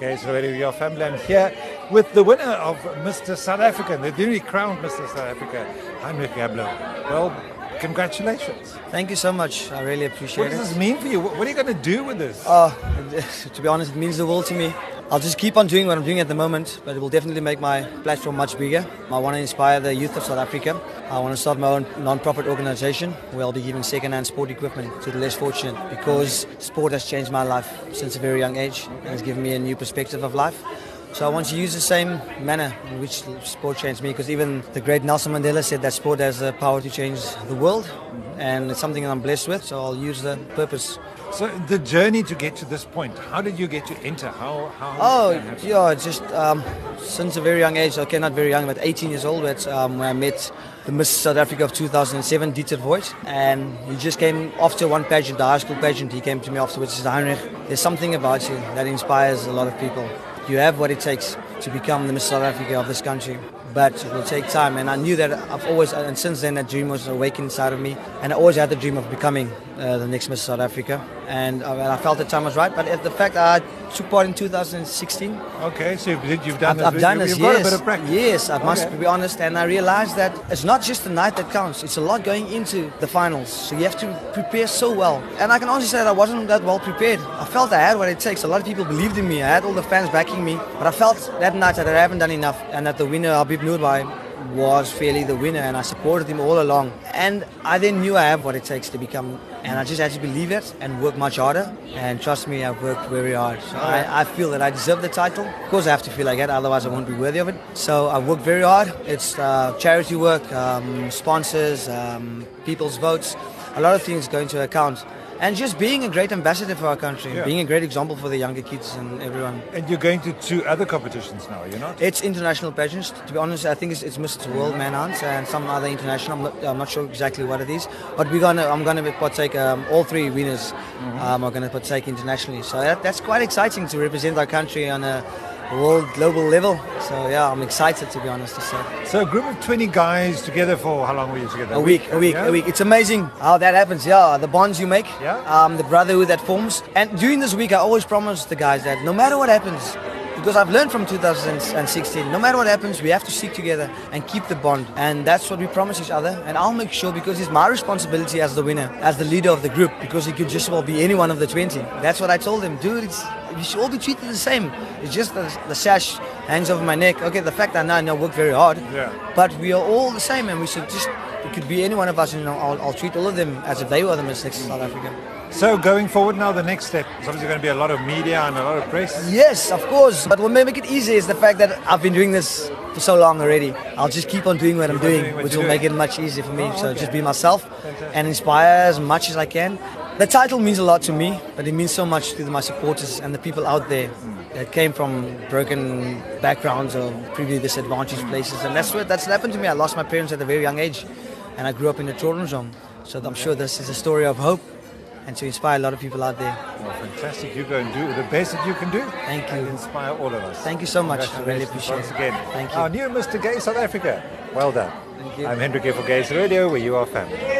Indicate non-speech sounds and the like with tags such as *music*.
Guys, Radio Your Family. I'm here with the winner of Mr. South Africa, the newly crowned Mr. South Africa, Heinrich Gabler. Well, congratulations. Thank you so much. I really appreciate it. What it. does this mean for you? What what are you going to do with this? Uh, *laughs* to be honest, it means the world to me. I'll just keep on doing what I'm doing at the moment, but it will definitely make my platform much bigger. I want to inspire the youth of South Africa. I want to start my own non-profit organization where I'll be giving second-hand sport equipment to the less fortunate because sport has changed my life since a very young age and has given me a new perspective of life. So I want to use the same manner in which sport changed me because even the great Nelson Mandela said that sport has the power to change the world and it's something that I'm blessed with, so I'll use the purpose So the journey to get to this point, how did you get to enter? How? how Oh, that yeah, just um, since a very young age, okay, not very young, but 18 years old, but, um, when I met the Miss South Africa of 2007, Dieter Voigt, and he just came after one pageant, the high school pageant, he came to me afterwards, he said, Heinrich, there's something about you that inspires a lot of people. You have what it takes to become the Miss South Africa of this country, but it will take time. And I knew that I've always, and since then, that dream was awakened inside of me. And I always had the dream of becoming uh, the next Miss South Africa. And uh, and I felt the time was right. But at the fact I took part in 2016, Okay, so you've, you've done I've, this. I've done you've this, got yes. a bit of practice. Yes, I must Okay. be honest. And I realized that it's not just the night that counts, it's a lot going into the finals. So you have to prepare so well. And I can honestly say that I wasn't that well prepared. I felt I had what it takes. A lot of people believed in me. I had all the fans backing me. But I felt that night that I haven't done enough and that the winner, Nurbai, was fairly the winner and I supported him all along. And I then knew I have what it takes to become and I just had to believe it and work much harder. And trust me, I've worked very hard. So I, I feel that I deserve the title. Of course, I have to feel like that, otherwise I won't be worthy of it. So I've worked very hard. It's uh, charity work, um, sponsors, um, people's votes, a lot of things go into account. And just being a great ambassador for our country, Yeah. being a great example for the younger kids and everyone. And you're going to two other competitions now, you're not? It's international pageants. To be honest, I think it's, it's Mr. World Man Manhunt and some other international. I'm not, I'm not sure exactly what it is, but we're gonna. I'm gonna partake. Um, all three winners um, are gonna partake internationally. So that, that's quite exciting to represent our country on a world global level. So yeah, I'm excited to be honest to say. So a group of 20 guys together for how long were you together? A week, a week, yeah? a week. It's amazing how that happens. Yeah, the bonds you make, Yeah. um, the brotherhood that forms. And during this week, I always promise the guys that no matter what happens, because I've learned from 2016, no matter what happens, we have to stick together and keep the bond. And that's what we promise each other. And I'll make sure because it's my responsibility as the winner, as the leader of the group, because it could just well be any one of the 20. That's what I told them, dude. It's we should all be treated the same. It's just the, the sash hangs over my neck. Okay, the fact that now I know I work very hard, Yeah. but we are all the same, and we should just. It could be any one of us, you know. I'll, I'll treat all of them as if they were the Miss Next South Africa. So going forward now, the next step is obviously going to be a lot of media and a lot of press. Yes, of course. But what may make it easy is the fact that I've been doing this for so long already. I'll just keep on doing what I'm doing, doing what which will make it much easier for me. Oh, So just be myself and inspire as much as I can. The title means a lot to me, but it means so much to my supporters and the people out there that came from broken backgrounds or previously disadvantaged places. And that's what that's happened to me. I lost my parents at a very young age, and I grew up in a children's home. So I'm sure this is a story of hope and to inspire a lot of people out there. Well, fantastic. You go and do the best that you can do. Thank you. And inspire all of us. Thank you so much. I really appreciate once it. again. Thank you. Our new Mr. Gay South Africa. Well done. Thank you. I'm Hendrik here for Gays Radio, where you are family.